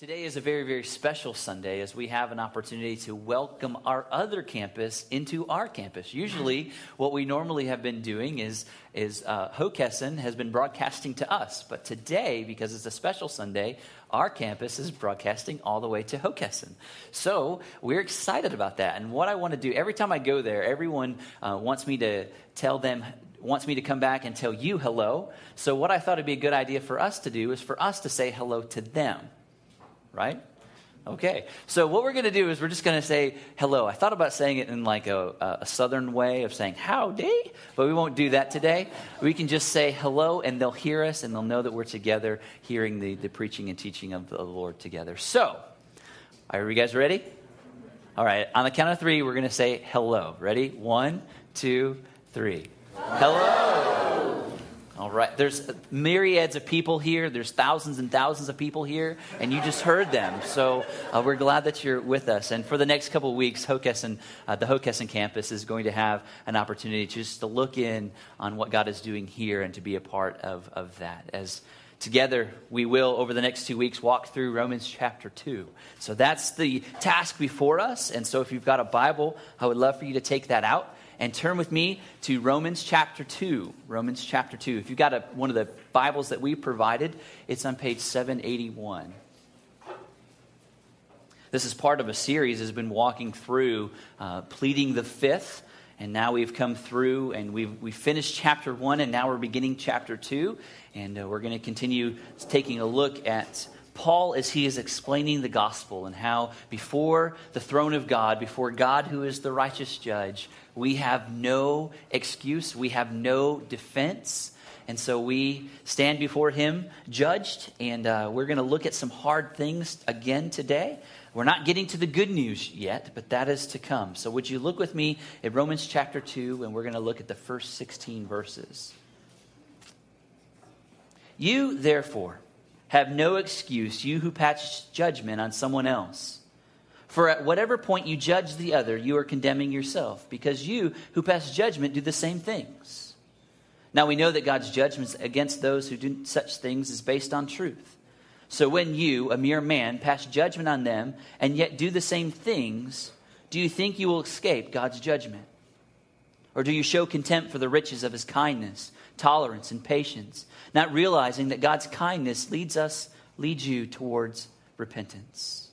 Today is a very, very special Sunday as we have an opportunity to welcome our other campus into our campus. Usually, what we normally have been doing is, is uh, Hockessin has been broadcasting to us. But today, because it's a special Sunday, our campus is broadcasting all the way to Hockessin. So we're excited about that. And what I want to do, every time I go there, everyone uh, wants me to tell them wants me to come back and tell you hello. So, what I thought would be a good idea for us to do is for us to say hello to them right? Okay, so what we're going to do is we're just going to say hello. I thought about saying it in like a, a, southern way of saying howdy, but we won't do that today. We can just say hello and they'll hear us and they'll know that we're together hearing the, the preaching and teaching of the Lord together. So, are you guys ready? All right, on the count of three, we're going to say hello. Ready? One, two, three. hello. hello. All right. There's myriads of people here. There's thousands and thousands of people here, and you just heard them. So uh, we're glad that you're with us. And for the next couple of weeks, Hockessin, uh, the Hockessin campus is going to have an opportunity just to look in on what God is doing here and to be a part of, of that. As together we will, over the next two weeks, walk through Romans chapter 2. So that's the task before us. And so if you've got a Bible, I would love for you to take that out and turn with me to Romans chapter 2. Romans chapter 2. If you've got a, one of the Bibles that we provided, it's on page 781. This is part of a series has been walking through uh, pleading the fifth. And now we've come through and we've, we finished chapter one, and now we're beginning chapter two. And uh, we're going to continue taking a look at Paul as he is explaining the gospel and how before the throne of God, before God who is the righteous judge, we have no excuse, we have no defense. And so we stand before him judged, and uh, we're going to look at some hard things again today. We're not getting to the good news yet, but that is to come. So would you look with me at Romans chapter 2, and we're going to look at the first 16 verses. You, therefore, have no excuse, you who pass judgment on someone else. For at whatever point you judge the other, you are condemning yourself, because you who pass judgment do the same things. Now we know that God's judgments against those who do such things is based on truth. So when you, a mere man, pass judgment on them and yet do the same things, do you think you will escape God's judgment? Or do you show contempt for the riches of his kindness, tolerance, and patience? not realizing that God's kindness leads us, leads you towards repentance.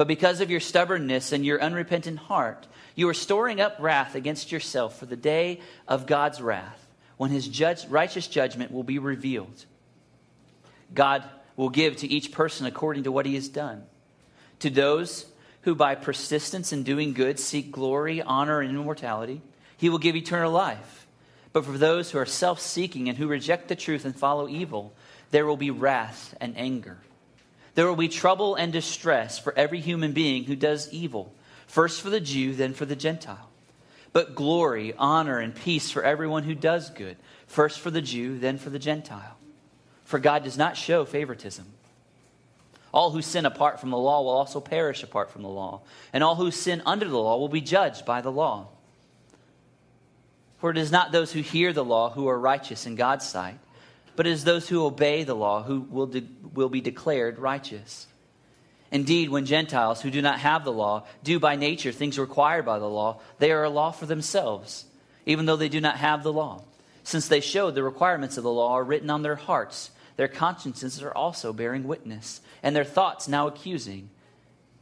But because of your stubbornness and your unrepentant heart, you are storing up wrath against yourself for the day of God's wrath, when his judge, righteous judgment will be revealed. God will give to each person according to what he has done. To those who by persistence in doing good seek glory, honor, and immortality, he will give eternal life. But for those who are self seeking and who reject the truth and follow evil, there will be wrath and anger. There will be trouble and distress for every human being who does evil, first for the Jew, then for the Gentile. But glory, honor, and peace for everyone who does good, first for the Jew, then for the Gentile. For God does not show favoritism. All who sin apart from the law will also perish apart from the law, and all who sin under the law will be judged by the law. For it is not those who hear the law who are righteous in God's sight, but it is those who obey the law who will, de- will be declared righteous. Indeed, when Gentiles who do not have the law do by nature things required by the law, they are a law for themselves, even though they do not have the law. Since they show the requirements of the law are written on their hearts, their consciences are also bearing witness, and their thoughts now accusing,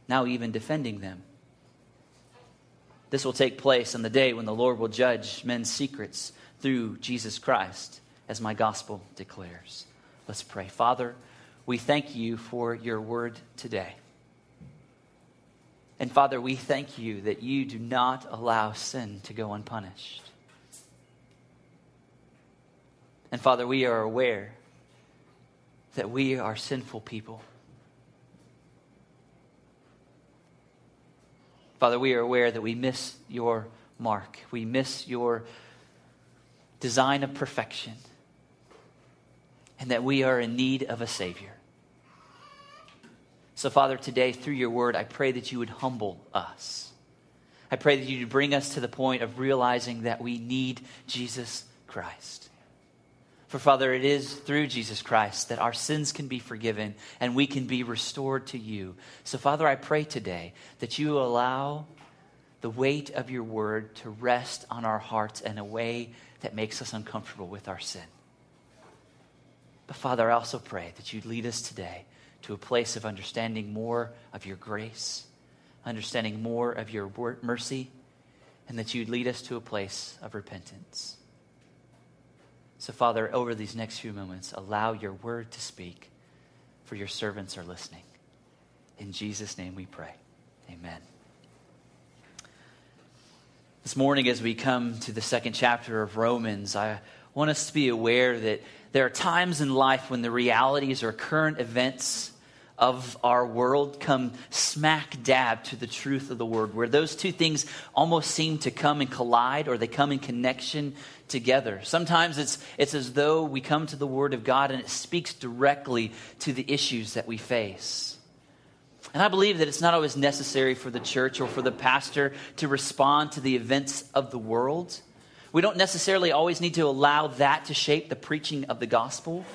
now even defending them. This will take place on the day when the Lord will judge men's secrets through Jesus Christ, as my gospel declares. Let's pray. Father, we thank you for your word today. And Father, we thank you that you do not allow sin to go unpunished. And Father, we are aware that we are sinful people. Father, we are aware that we miss your mark. We miss your design of perfection. And that we are in need of a Savior. So, Father, today, through your word, I pray that you would humble us. I pray that you would bring us to the point of realizing that we need Jesus Christ. For, Father, it is through Jesus Christ that our sins can be forgiven and we can be restored to you. So, Father, I pray today that you allow the weight of your word to rest on our hearts in a way that makes us uncomfortable with our sin. But, Father, I also pray that you'd lead us today to a place of understanding more of your grace, understanding more of your mercy, and that you'd lead us to a place of repentance. So, Father, over these next few moments, allow your word to speak, for your servants are listening. In Jesus' name we pray. Amen. This morning, as we come to the second chapter of Romans, I want us to be aware that there are times in life when the realities or current events of our world come smack dab to the truth of the word, where those two things almost seem to come and collide or they come in connection together. Sometimes it's, it's as though we come to the word of God and it speaks directly to the issues that we face. And I believe that it's not always necessary for the church or for the pastor to respond to the events of the world. We don't necessarily always need to allow that to shape the preaching of the gospel.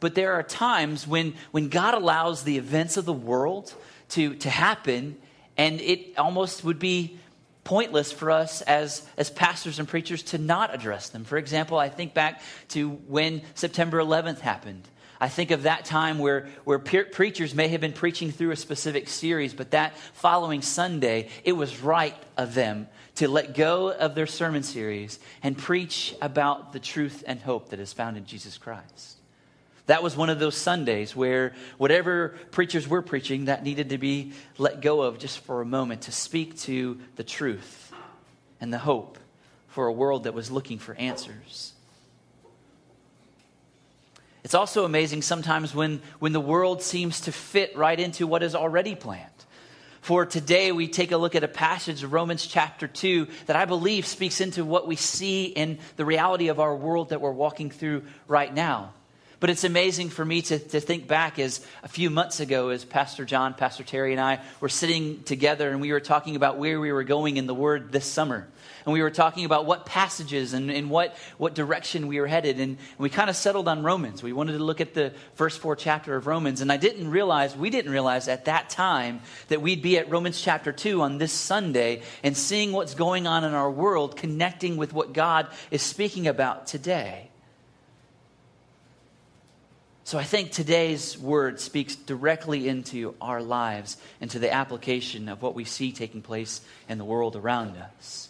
But there are times when, when God allows the events of the world to, to happen, and it almost would be pointless for us as, as pastors and preachers to not address them. For example, I think back to when September 11th happened. I think of that time where, where preachers may have been preaching through a specific series, but that following Sunday, it was right of them to let go of their sermon series and preach about the truth and hope that is found in Jesus Christ. That was one of those Sundays where whatever preachers were preaching, that needed to be let go of just for a moment to speak to the truth and the hope for a world that was looking for answers. It's also amazing sometimes when, when the world seems to fit right into what is already planned. For today, we take a look at a passage of Romans chapter 2 that I believe speaks into what we see in the reality of our world that we're walking through right now. But it's amazing for me to, to think back as a few months ago, as Pastor John, Pastor Terry, and I were sitting together and we were talking about where we were going in the Word this summer. And we were talking about what passages and, and what, what direction we were headed. And, and we kind of settled on Romans. We wanted to look at the first four chapter of Romans. And I didn't realize, we didn't realize at that time that we'd be at Romans chapter 2 on this Sunday and seeing what's going on in our world, connecting with what God is speaking about today. So I think today's word speaks directly into our lives and to the application of what we see taking place in the world around us.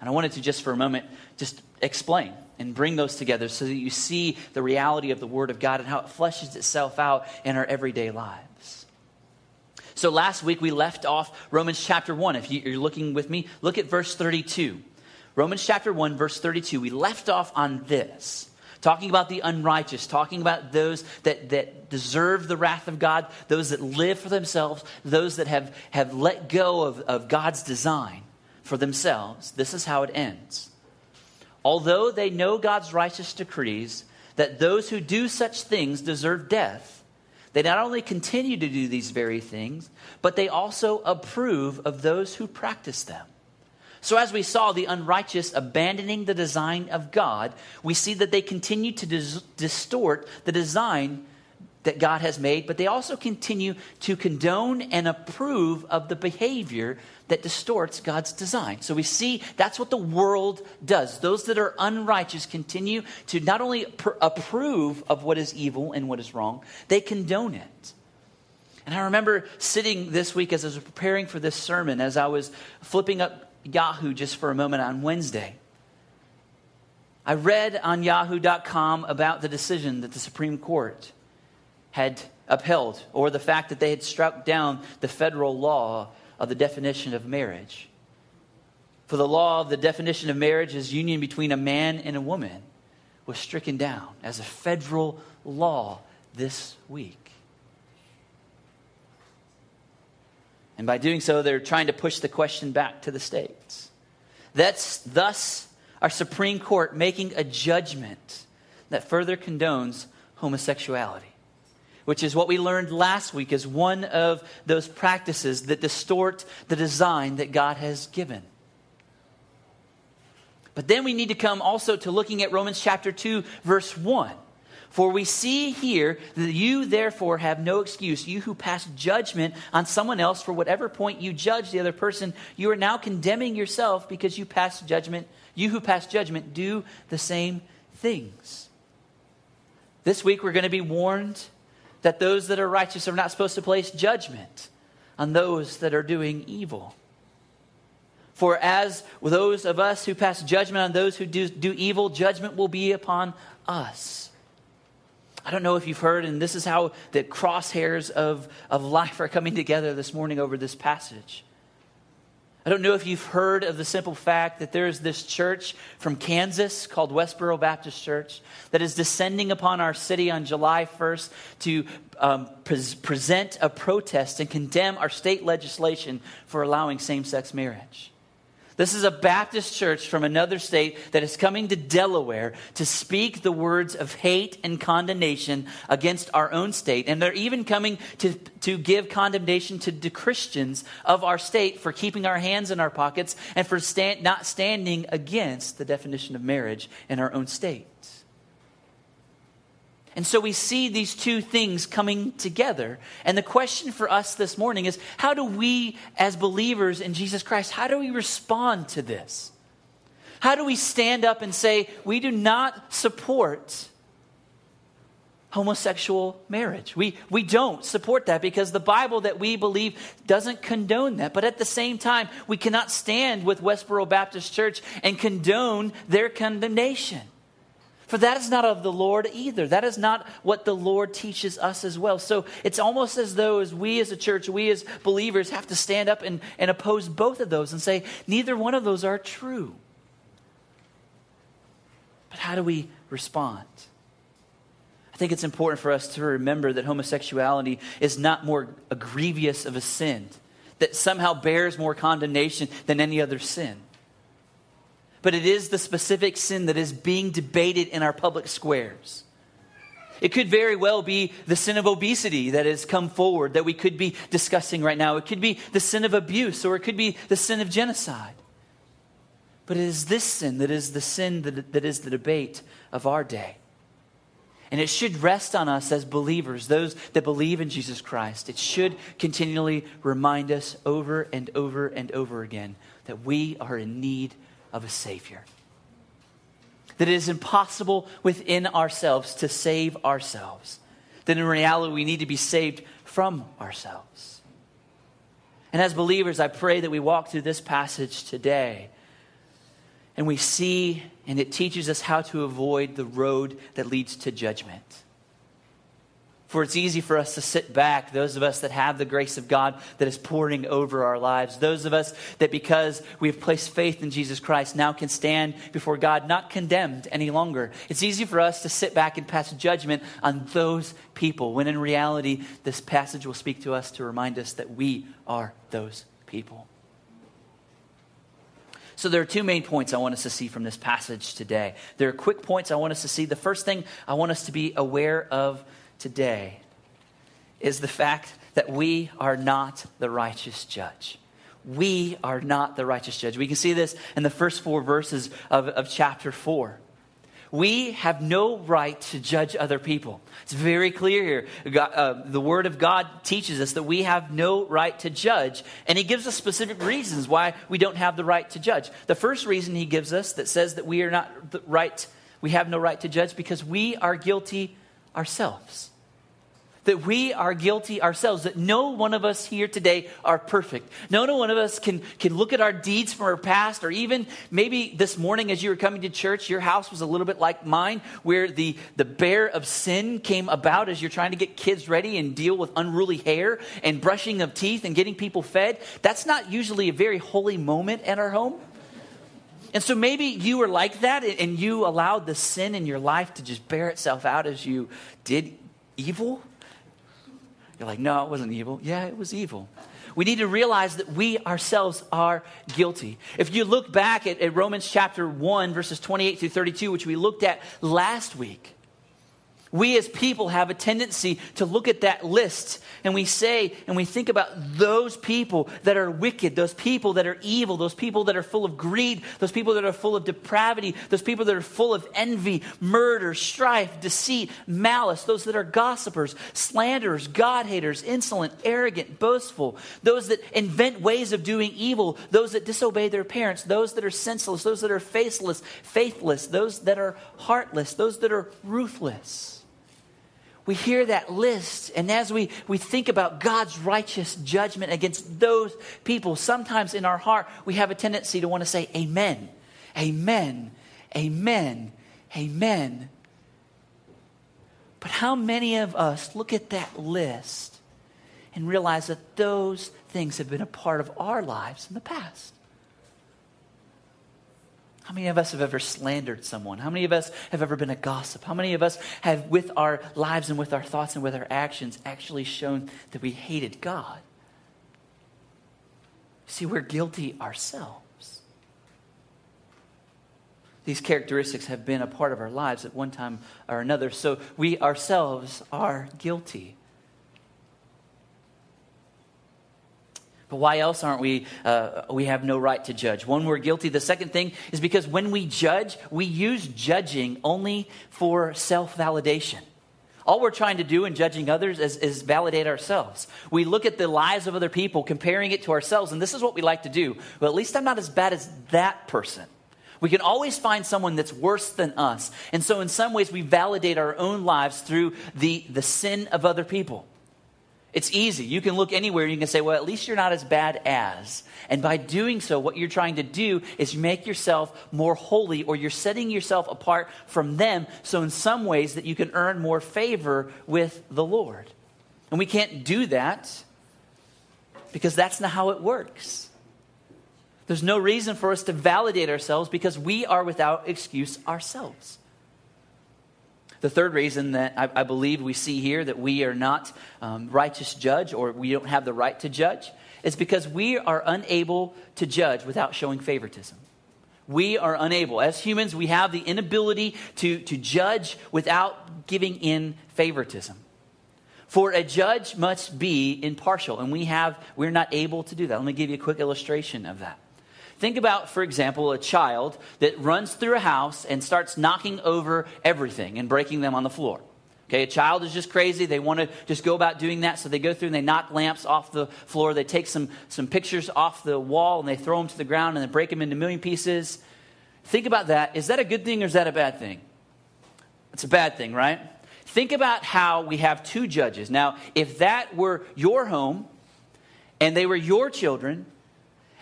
And I wanted to just for a moment just explain and bring those together so that you see the reality of the word of God and how it fleshes itself out in our everyday lives. So last week we left off Romans chapter 1. If you're looking with me, look at verse 32. Romans chapter 1 verse 32. We left off on this talking about the unrighteous, talking about those that, that deserve the wrath of God, those that live for themselves, those that have, have let go of, of God's design for themselves. This is how it ends. Although they know God's righteous decrees that those who do such things deserve death, they not only continue to do these very things, but they also approve of those who practice them. So, as we saw the unrighteous abandoning the design of God, we see that they continue to dis- distort the design that God has made, but they also continue to condone and approve of the behavior that distorts God's design. So we see that's what the world does. Those that are unrighteous continue to not only pr- approve of what is evil and what is wrong, they condone it. And I remember sitting this week as I was preparing for this sermon, as I was flipping up Yahoo just for a moment on Wednesday. I read on yahoo.com about the decision that the Supreme Court had upheld, or the fact that they had struck down the federal law of the definition of marriage. For the law of the definition of marriage as union between a man and a woman was stricken down as a federal law this week. And by doing so, they're trying to push the question back to the states. That's thus our Supreme Court making a judgment that further condones homosexuality, which is what we learned last week as one of those practices that distort the design that God has given. But then we need to come also to looking at Romans chapter 2, verse 1 For we see here that you therefore have no excuse, you who pass judgment on someone else for whatever point you judge the other person, you are now condemning yourself because you pass judgment. You who pass judgment do the same things. This week we're going to be warned that those that are righteous are not supposed to place judgment on those that are doing evil. For as those of us who pass judgment on those who do, do evil, judgment will be upon us. I don't know if you've heard, and this is how the crosshairs of, of life are coming together this morning over this passage. I don't know if you've heard of the simple fact that there is this church from Kansas called Westboro Baptist Church that is descending upon our city on July 1st to um, pre- present a protest and condemn our state legislation for allowing same sex marriage. This is a Baptist church from another state that is coming to Delaware to speak the words of hate and condemnation against our own state. And they're even coming to, to give condemnation to the Christians of our state for keeping our hands in our pockets and for stand, not standing against the definition of marriage in our own state. And so we see these two things coming together. And the question for us this morning is how do we, as believers in Jesus Christ, how do we respond to this? How do we stand up and say, we do not support homosexual marriage? We, we don't support that because the Bible that we believe doesn't condone that. But at the same time, we cannot stand with Westboro Baptist Church and condone their condemnation. For that is not of the Lord either. That is not what the Lord teaches us as well. So it's almost as though as we as a church, we as believers have to stand up and, and oppose both of those and say, neither one of those are true. But how do we respond? I think it's important for us to remember that homosexuality is not more grievous of a sin, that somehow bears more condemnation than any other sin but it is the specific sin that is being debated in our public squares. It could very well be the sin of obesity that has come forward that we could be discussing right now. It could be the sin of abuse, or it could be the sin of genocide. But it is this sin that is the sin that, that is the debate of our day. And it should rest on us as believers, those that believe in Jesus Christ. It should continually remind us over and over and over again that we are in need of a Savior. That it is impossible within ourselves to save ourselves. That in reality, we need to be saved from ourselves. And as believers, I pray that we walk through this passage today and we see and it teaches us how to avoid the road that leads to judgment. For it's easy for us to sit back, those of us that have the grace of God that is pouring over our lives, those of us that because we have placed faith in Jesus Christ now can stand before God not condemned any longer. It's easy for us to sit back and pass judgment on those people, when in reality, this passage will speak to us to remind us that we are those people. So, there are two main points I want us to see from this passage today. There are quick points I want us to see. The first thing I want us to be aware of today is the fact that we are not the righteous judge. We are not the righteous judge. We can see this in the first four verses of, of chapter 4. We have no right to judge other people. It's very clear here. God, uh, the Word of God teaches us that we have no right to judge, and He gives us specific reasons why we don't have the right to judge. The first reason He gives us that says that we are not the right, we have no right to judge because we are guilty ourselves that we are guilty ourselves, that no one of us here today are perfect. No one of us can, can look at our deeds from our past, or even maybe this morning as you were coming to church, your house was a little bit like mine, where the, the bear of sin came about as you're trying to get kids ready and deal with unruly hair and brushing of teeth and getting people fed. That's not usually a very holy moment at our home. And so maybe you were like that and you allowed the sin in your life to just bear itself out as you did evil. You're like, no, it wasn't evil. Yeah, it was evil. We need to realize that we ourselves are guilty. If you look back at, at Romans chapter 1, verses 28 through 32, which we looked at last week, We as people have a tendency to look at that list and we say and we think about those people that are wicked, those people that are evil, those people that are full of greed, those people that are full of depravity, those people that are full of envy, murder, strife, deceit, malice, those that are gossipers, slanderers, God haters, insolent, arrogant, boastful, those that invent ways of doing evil, those that disobey their parents, those that are senseless, those that are faceless, faithless, those that are heartless, those that are ruthless we hear that list, and as we, we think about God's righteous judgment against those people, sometimes in our heart we have a tendency to want to say, Amen, Amen, Amen, Amen. But how many of us look at that list and realize that those things have been a part of our lives in the past? How many of us have ever slandered someone? How many of us have ever been a gossip? How many of us have, with our lives and with our thoughts and with our actions, actually shown that we hated God? See, we're guilty ourselves. These characteristics have been a part of our lives at one time or another, so we ourselves are guilty. But why else aren't we, uh, we have no right to judge? One, we're guilty. The second thing is because when we judge, we use judging only for self validation. All we're trying to do in judging others is, is, validate ourselves. We look at the lives of other people, comparing it to ourselves, and this is what we like to do. Well, at least I'm not as bad as that person. We can always find someone that's worse than us. And so, in some ways, we validate our own lives through the, the sin of other people. It's easy. You can look anywhere you can say, well, at least you're not as bad as. And by doing so, what you're trying to do is make yourself more holy or you're setting yourself apart from them so, in some ways, that you can earn more favor with the Lord. And we can't do that because that's not how it works. There's no reason for us to validate ourselves because we are without excuse ourselves. The third reason that I, I believe we see here that we are not um, righteous judge or we don't have the right to judge is because we are unable to judge without showing favoritism. We are unable. As humans, we have the inability to, to judge without giving in favoritism. For a judge must be impartial, and we have, we're not able to do that. Let me give you a quick illustration of that. Think about, for example, a child that runs through a house and starts knocking over everything and breaking them on the floor. Okay, a child is just crazy. They want to just go about doing that. So they go through and they knock lamps off the floor. They take some, some pictures off the wall and they throw them to the ground and they break them into a million pieces. Think about that. Is that a good thing or is that a bad thing? It's a bad thing, right? Think about how we have two judges. Now, if that were your home and they were your children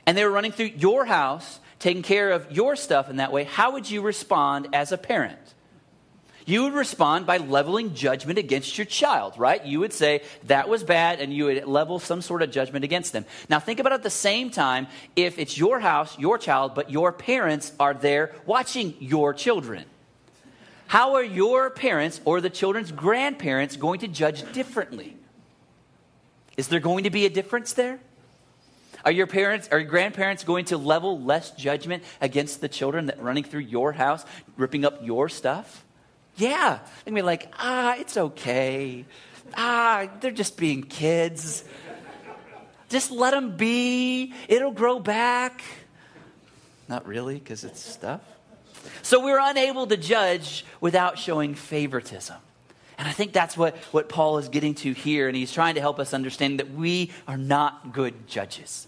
and they were running through your house, taking care of your stuff in that way, how would you respond as a parent? You would respond by leveling judgment against your child, right? You would say that was bad and you would level some sort of judgment against them. Now, think about at the same time if it's your house, your child, but your parents are there watching your children. How are your parents or the children's grandparents going to judge differently? Is there going to be a difference there? Are your parents, are your grandparents going to level less judgment against the children that running through your house, ripping up your stuff? Yeah. They're be like, ah, it's okay. Ah, they're just being kids. Just let them be. It'll grow back. Not really, because it's stuff. So we're unable to judge without showing favoritism. And I think that's what, what Paul is getting to here. And he's trying to help us understand that we are not good judges.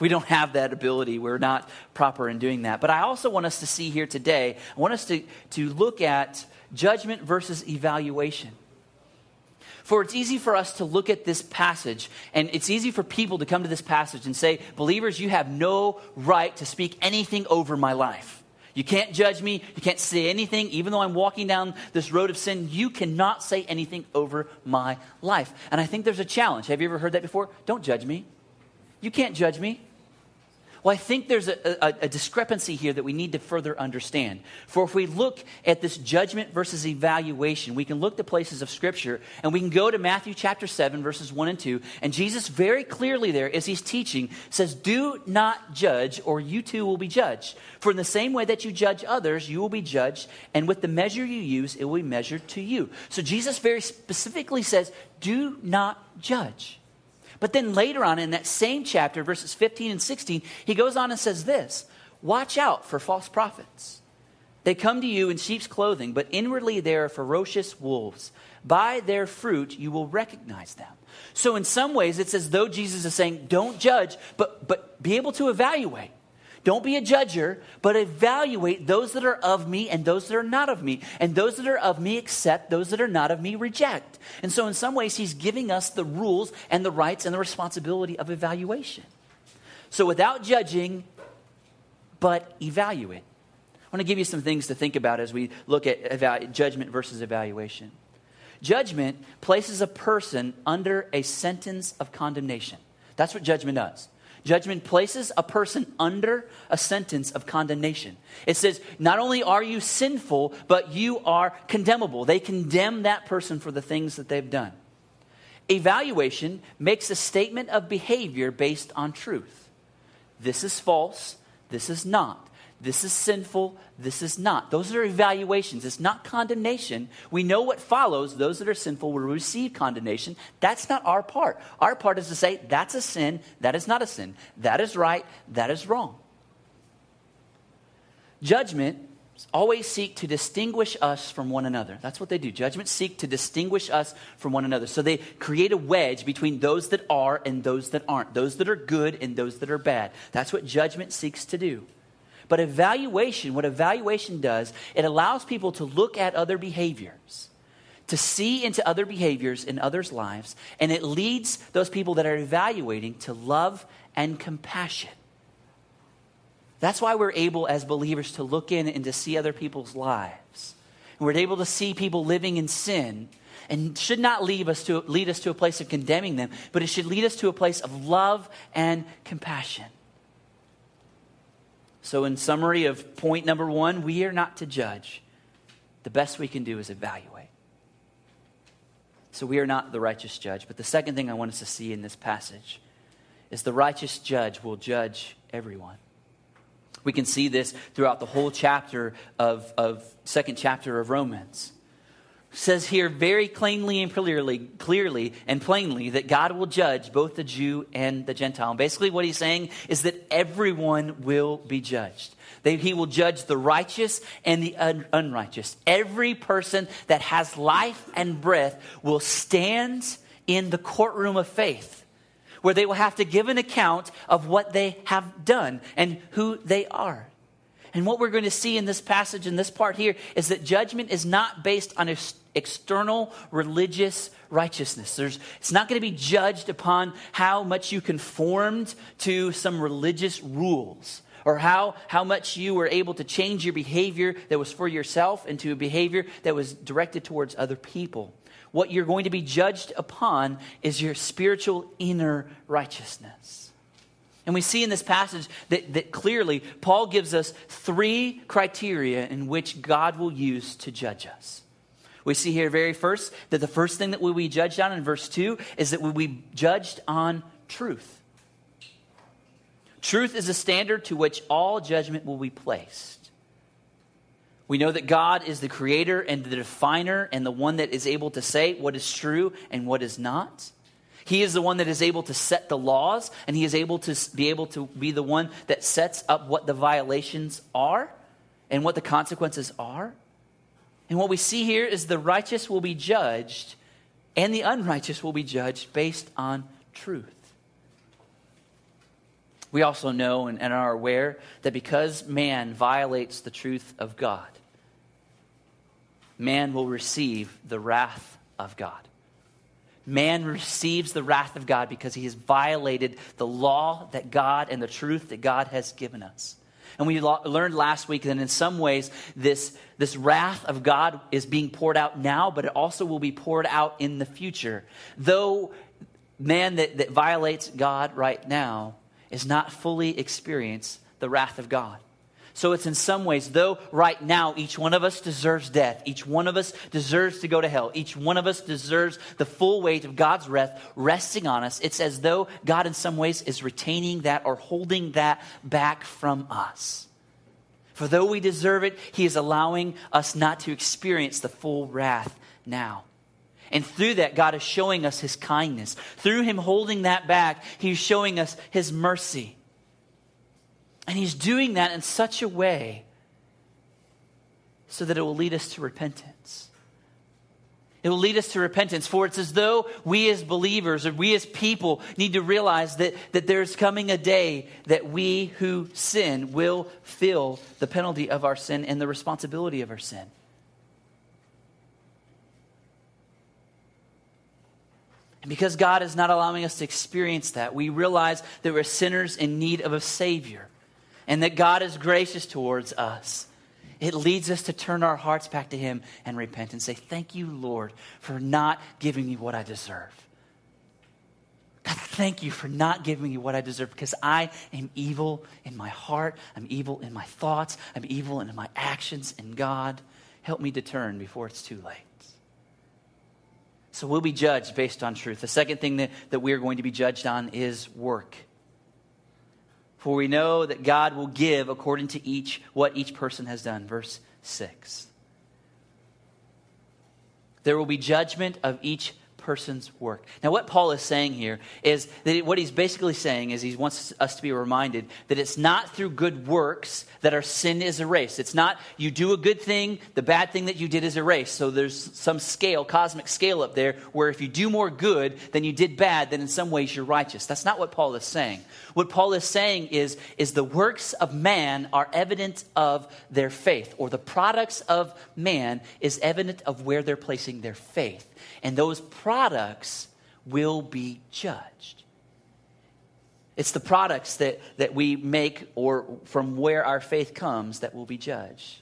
We don't have that ability. We're not proper in doing that. But I also want us to see here today, I want us to, to look at judgment versus evaluation. For it's easy for us to look at this passage, and it's easy for people to come to this passage and say, Believers, you have no right to speak anything over my life. You can't judge me. You can't say anything. Even though I'm walking down this road of sin, you cannot say anything over my life. And I think there's a challenge. Have you ever heard that before? Don't judge me. You can't judge me. Well, I think there's a, a, a, discrepancy here that we need to further understand. For if we look at this judgment versus evaluation, we can look to places of Scripture and we can go to Matthew chapter 7, verses 1 and 2. And Jesus, very clearly there, as he's teaching, says, Do not judge, or you too will be judged. For in the same way that you judge others, you will be judged, and with the measure you use, it will be measured to you. So Jesus very specifically says, Do not judge. But then later on in that same chapter, verses 15 and 16, he goes on and says this Watch out for false prophets. They come to you in sheep's clothing, but inwardly they are ferocious wolves. By their fruit you will recognize them. So, in some ways, it's as though Jesus is saying, Don't judge, but, but be able to evaluate. Don't be a judger, but evaluate those that are of me and those that are not of me. And those that are of me accept, those that are not of me reject. And so, in some ways, he's giving us the rules and the rights and the responsibility of evaluation. So, without judging, but evaluate. I want to give you some things to think about as we look at judgment versus evaluation. Judgment places a person under a sentence of condemnation. That's what judgment does. Judgment places a person under a sentence of condemnation. It says, not only are you sinful, but you are condemnable. They condemn that person for the things that they've done. Evaluation makes a statement of behavior based on truth. This is false, this is not. This is sinful, this is not. Those are evaluations. It's not condemnation. We know what follows. Those that are sinful will receive condemnation. That's not our part. Our part is to say, that's a sin, that is not a sin. That is right, that is wrong. Judgment always seek to distinguish us from one another. That's what they do. Judgments seek to distinguish us from one another. So they create a wedge between those that are and those that aren't, those that are good and those that are bad. That's what judgment seeks to do. But evaluation, what evaluation does, it allows people to look at other behaviors, to see into other behaviors in others' lives, and it leads those people that are evaluating to love and compassion. That's why we're able as believers to look in and to see other people's lives. And we're able to see people living in sin and should not lead us to lead us to a place of condemning them, but it should lead us to a place of love and compassion. So, in summary of point number one, we are not to judge. The best we can do is evaluate. So, we are not the righteous judge. But the second thing I want us to see in this passage is the righteous judge will judge everyone. We can see this throughout the whole chapter of, of second chapter of Romans says here very plainly and clearly, clearly and plainly that God will judge both the Jew and the Gentile. And basically, what he's saying is that everyone will be judged. That he will judge the righteous and the un- unrighteous. Every person that has life and breath will stand in the courtroom of faith, where they will have to give an account of what they have done and who they are. And what we're going to see in this passage, in this part here, is that judgment is not based on external religious righteousness. There's, it's not going to be judged upon how much you conformed to some religious rules or how, how much you were able to change your behavior that was for yourself into a behavior that was directed towards other people. What you're going to be judged upon is your spiritual inner righteousness. And we see in this passage that, that clearly Paul gives us three criteria in which God will use to judge us. We see here very first that the first thing that we be judged on in verse 2 is that we be judged on truth. Truth is a standard to which all judgment will be placed. We know that God is the creator and the definer and the one that is able to say what is true and what is not. He is the one that is able to set the laws, and he is able to be able to be the one that sets up what the violations are and what the consequences are. And what we see here is the righteous will be judged, and the unrighteous will be judged based on truth. We also know and are aware that because man violates the truth of God, man will receive the wrath of God man receives the wrath of God because he has violated the law that God and the truth that God has given us. And we lo- learned last week that in some ways, this, this wrath of God is being poured out now, but it also will be poured out in the future. Though man that, that violates God right now is not fully experience the wrath of God. So it's in some ways, though right now each one of us deserves death, each one of us deserves to go to hell, each one of us deserves the full weight of God's wrath resting on us, it's as though God in some ways is retaining that or holding that back from us. For though we deserve it, He is allowing us not to experience the full wrath now. And through that, God is showing us His kindness. Through Him holding that back, He's showing us His mercy. And He's doing that in such a way so that it will lead us to repentance. It will lead us to repentance. For it's as though we as believers or we as people need to realize that, that there's coming a day that we who sin will feel the penalty of our sin and the responsibility of our sin. And because God is not allowing us to experience that, we realize that we're sinners in need of a Savior and that God is gracious towards us it leads us to turn our hearts back to Him and repent and say, Thank you, Lord, for not giving me what I deserve. God, thank you for not giving me what I deserve because I am evil in my heart. I'm evil in my thoughts. I'm evil in my actions. And God, help me to turn before it's too late. So we'll be judged based on truth. The second thing that, that we're going to be judged on is work. For we know that God will give according to each what each person has done. Verse 6. There will be judgment of each person's work. Now, what Paul is saying here is that what he's basically saying is he wants us to be reminded that it's not through good works that our sin is erased. It's not you do a good thing, the bad thing that you did is erased. So there's some scale, cosmic scale up there, where if you do more good than you did bad, then in some ways you're righteous. That's not what Paul is saying. What Paul is saying is, is the works of man are evidence of their faith, or the products of man is evident of where they're placing their faith and those products will be judged. It's the products that, that we make or from where our faith comes that will be judged.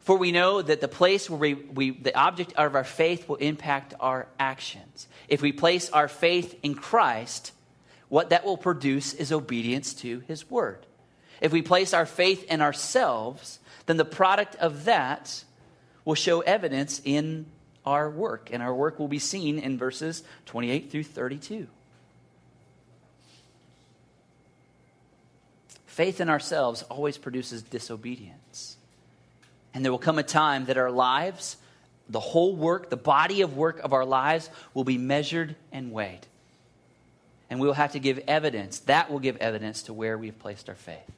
For we know that the place where we, we, the object of our faith will impact our actions. If we place our faith in Christ, what that will produce is obedience to his word. If we place our faith in ourselves, then the product of that will show evidence in our work, and our work will be seen in verses 28 through 32. Faith in ourselves always produces disobedience. And there will come a time that our lives, the whole work, the body of work of our lives, will be measured and weighed. And we will have to give evidence. That will give evidence to where we've placed our faith.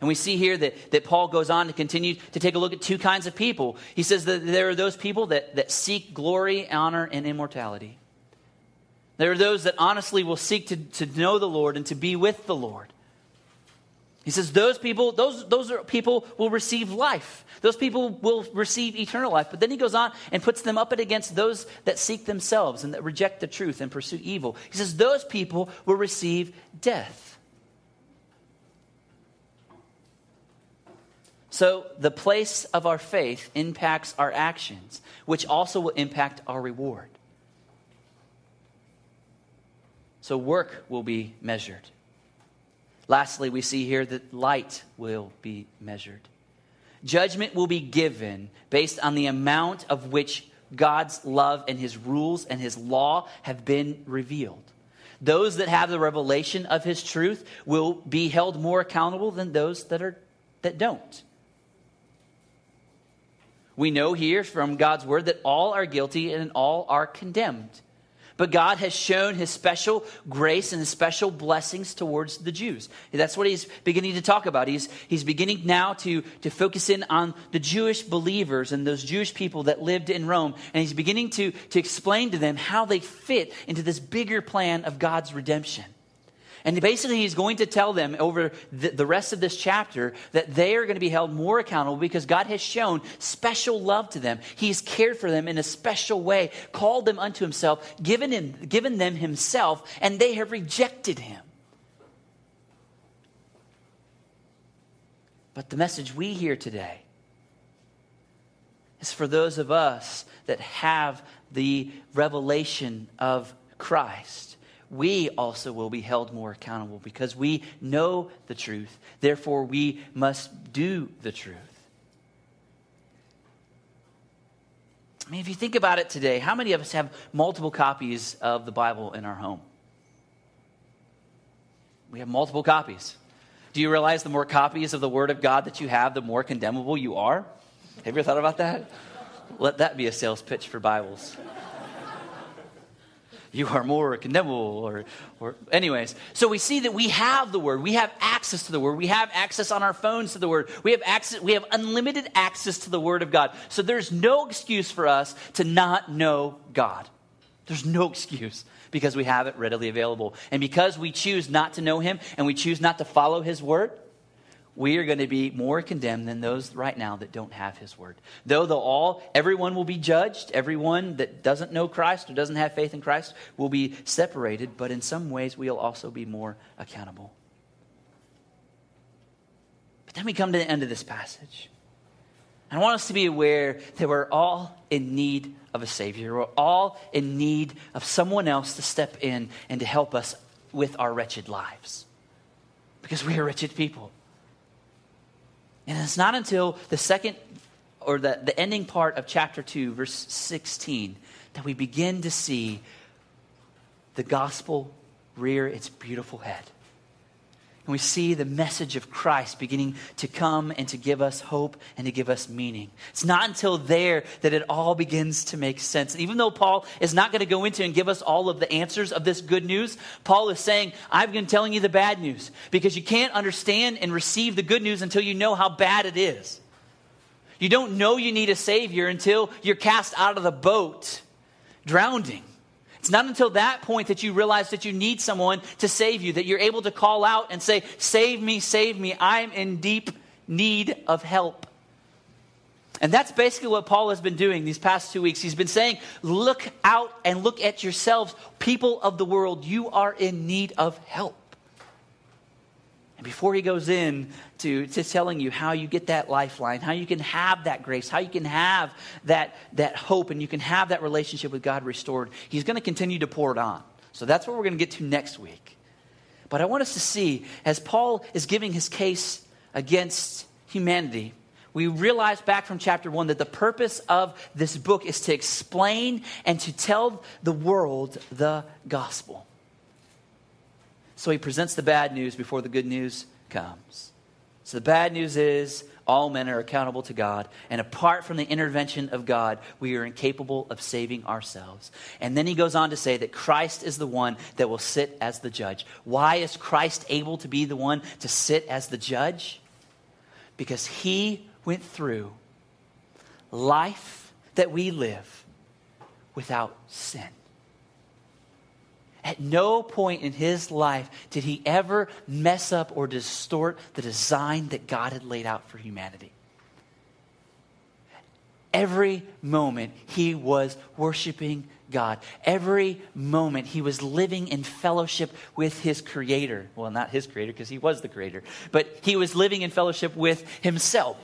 And we see here that, that Paul goes on to continue to take a look at two kinds of people. He says that there are those people that, that seek glory, honor, and immortality. There are those that honestly will seek to, to know the Lord and to be with the Lord. He says those people, those, those are people will receive life. Those people will receive eternal life. But then he goes on and puts them up against those that seek themselves and that reject the truth and pursue evil. He says those people will receive death. So, the place of our faith impacts our actions, which also will impact our reward. So, work will be measured. Lastly, we see here that light will be measured. Judgment will be given based on the amount of which God's love and his rules and his law have been revealed. Those that have the revelation of his truth will be held more accountable than those that, are, that don't. We know here from God's word that all are guilty and all are condemned. But God has shown his special grace and his special blessings towards the Jews. That's what he's beginning to talk about. He's, he's beginning now to, to focus in on the Jewish believers and those Jewish people that lived in Rome. And he's beginning to, to explain to them how they fit into this bigger plan of God's redemption. And basically, he's going to tell them over the, the rest of this chapter that they are going to be held more accountable because God has shown special love to them. He's cared for them in a special way, called them unto himself, given, him, given them himself, and they have rejected him. But the message we hear today is for those of us that have the revelation of Christ we also will be held more accountable because we know the truth. Therefore, we must do the truth. I mean, if you think about it today, how many of us have multiple copies of the Bible in our home? We have multiple copies. Do you realize the more copies of the Word of God that you have, the more condemnable you are? Have you ever thought about that? Let that be a sales pitch for Bibles you are more condemnable or, or anyways. So we see that we have the word. We have access to the word. We have access on our phones to the word. We have access we have unlimited access to the word of god. So there's no excuse for us to not know god. There's no excuse because we have it readily available. And because we choose not to know him and we choose not to follow his word we are going to be more condemned than those right now that don't have his word. Though they'll all, everyone will be judged, everyone that doesn't know Christ or doesn't have faith in Christ will be separated, but in some ways we'll also be more accountable. But then we come to the end of this passage. I want us to be aware that we're all in need of a Savior. We're all in need of someone else to step in and to help us with our wretched lives. Because we are wretched people. And it's not until the second or the, the ending part of chapter 2, verse 16, that we begin to see the gospel rear its beautiful head. And we see the message of Christ beginning to come and to give us hope and to give us meaning. It's not until there that it all begins to make sense. even though Paul is not going to go into and give us all of the answers of this good news, Paul is saying, I've been telling you the bad news because you can't understand and receive the good news until you know how bad it is. You don't know you need a Savior until you're cast out of the boat, drowning. It's not until that point that you realize that you need someone to save you, that you're able to call out and say, Save me, save me. I'm in deep need of help. And that's basically what Paul has been doing these past two weeks. He's been saying, Look out and look at yourselves, people of the world. You are in need of help. And before he goes in to, to telling you how you get that lifeline, how you can have that grace, how you can have that, that hope, and you can have that relationship with God restored, he's going to continue to pour it on. So that's what we're going to get to next week. But I want us to see, as Paul is giving his case against humanity, we realize back from chapter one that the purpose of this book is to explain and to tell the world the gospel. So he presents the bad news before the good news comes. So the bad news is all men are accountable to God, and apart from the intervention of God, we are incapable of saving ourselves. And then he goes on to say that Christ is the one that will sit as the judge. Why is Christ able to be the one to sit as the judge? Because he went through life that we live without sin. At no point in his life did he ever mess up or distort the design that God had laid out for humanity. Every moment he was worshiping God. Every moment he was living in fellowship with his creator. Well, not his creator because he was the creator, but he was living in fellowship with himself.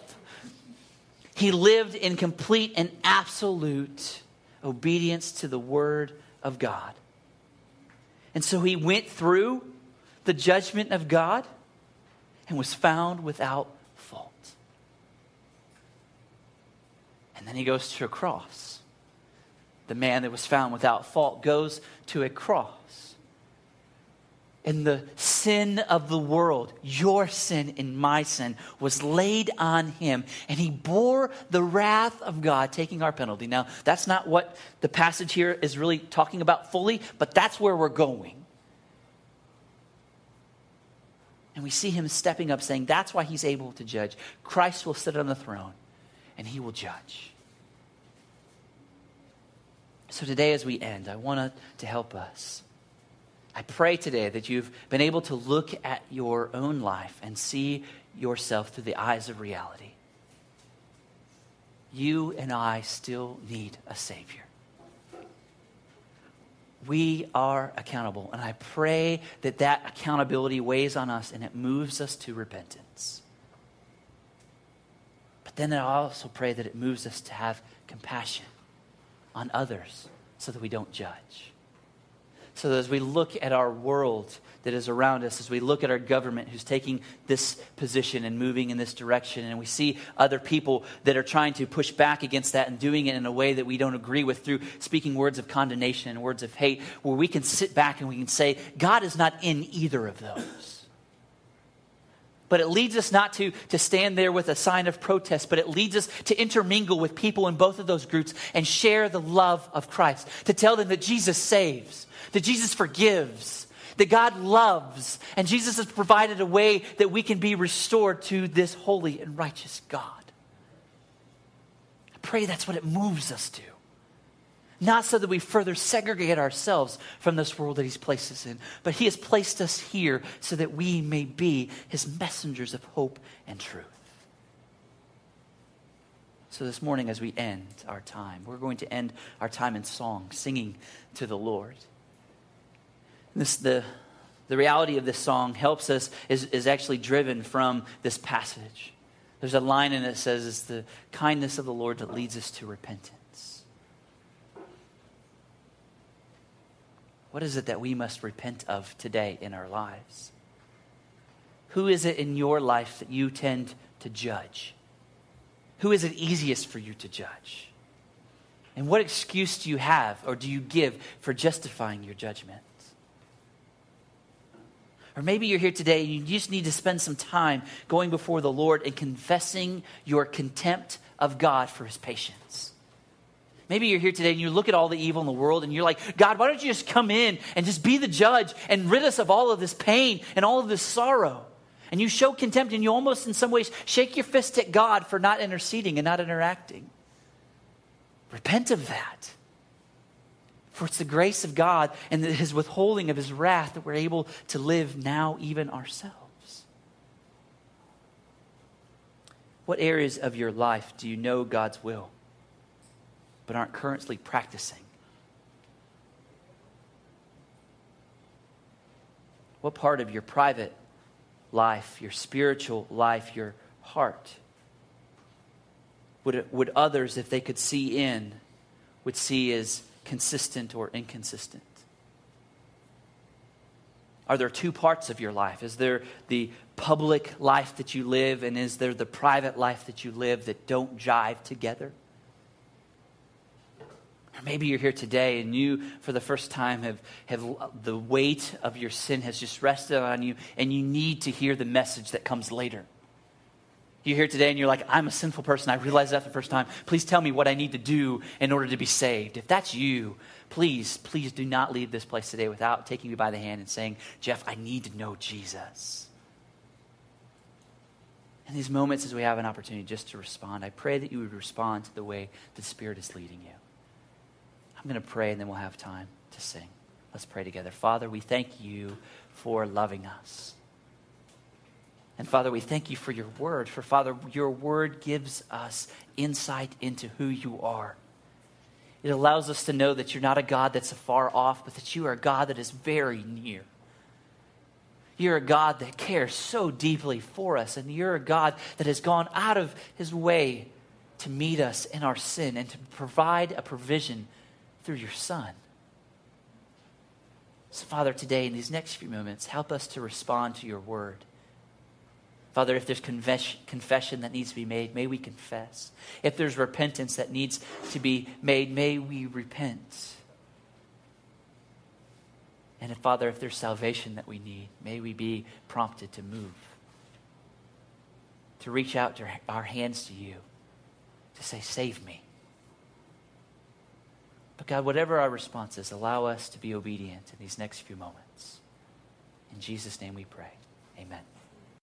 He lived in complete and absolute obedience to the word of God. And so he went through the judgment of God and was found without fault. And then he goes to a cross. The man that was found without fault goes to a cross. And the sin of the world, your sin and my sin, was laid on him. And he bore the wrath of God, taking our penalty. Now, that's not what the passage here is really talking about fully, but that's where we're going. And we see him stepping up, saying, That's why he's able to judge. Christ will sit on the throne, and he will judge. So today, as we end, I want to help us I pray today that you've been able to look at your own life and see yourself through the eyes of reality. You and I still need a Savior. We are accountable, and I pray that that accountability weighs on us and it moves us to repentance. But then I also pray that it moves us to have compassion on others so that we don't judge So that as we look at our world that is around us, as we look at our government who's taking this position and moving in this direction, and we see other people that are trying to push back against that and doing it in a way that we don't agree with through speaking words of condemnation and words of hate, where we can sit back and we can say, God is not in either of those but it leads us not to, to stand there with a sign of protest, but it leads us to intermingle with people in both of those groups and share the love of Christ, to tell them that Jesus saves, that Jesus forgives, that God loves, and Jesus has provided a way that we can be restored to this holy and righteous God. I pray that's what it moves us to not so that we further segregate ourselves from this world that He's placed us in, but He has placed us here so that we may be His messengers of hope and truth. So, this morning, as we end our time, we're going to end our time in song, singing to the Lord. This, the, the reality of this song helps us, is, is actually driven from this passage. There's a line in it that says, It's the kindness of the Lord that leads us to repentance. What is it that we must repent of today in our lives? Who is it in your life that you tend to judge? Who is it easiest for you to judge? And what excuse do you have or do you give for justifying your judgment? Or maybe you're here today and you just need to spend some time going before the Lord and confessing your contempt of God for his patience. Maybe you're here today and you look at all the evil in the world and you're like, God, why don't you just come in and just be the judge and rid us of all of this pain and all of this sorrow? And you show contempt and you almost, in some ways, shake your fist at God for not interceding and not interacting. Repent of that. For it's the grace of God and his withholding of his wrath that we're able to live now, even ourselves. What areas of your life do you know God's will? But aren't currently practicing? What part of your private life, your spiritual life, your heart would, would others, if they could see in, would see as consistent or inconsistent? Are there two parts of your life? Is there the public life that you live, and is there the private life that you live that don't jive together? Or maybe you're here today and you, for the first time, have, have the weight of your sin has just rested on you, and you need to hear the message that comes later. You're here today and you're like, I'm a sinful person. I realized that the first time. Please tell me what I need to do in order to be saved. If that's you, please, please do not leave this place today without taking me by the hand and saying, Jeff, I need to know Jesus. In these moments, as we have an opportunity just to respond, I pray that you would respond to the way the Spirit is leading you. I'm going to pray and then we'll have time to sing. Let's pray together. Father, we thank you for loving us. And Father, we thank you for your word. For Father, your word gives us insight into who you are. It allows us to know that you're not a God that's afar off, but that you are a God that is very near. You're a God that cares so deeply for us, and you're a God that has gone out of his way to meet us in our sin and to provide a provision through your Son. So, Father, today, in these next few moments, help us to respond to your word. Father, if there's confession that needs to be made, may we confess. If there's repentance that needs to be made, may we repent. And if, Father, if there's salvation that we need, may we be prompted to move, to reach out to our hands to you, to say, Save me. But God, whatever our response is, allow us to be obedient in these next few moments. In Jesus' name we pray. Amen.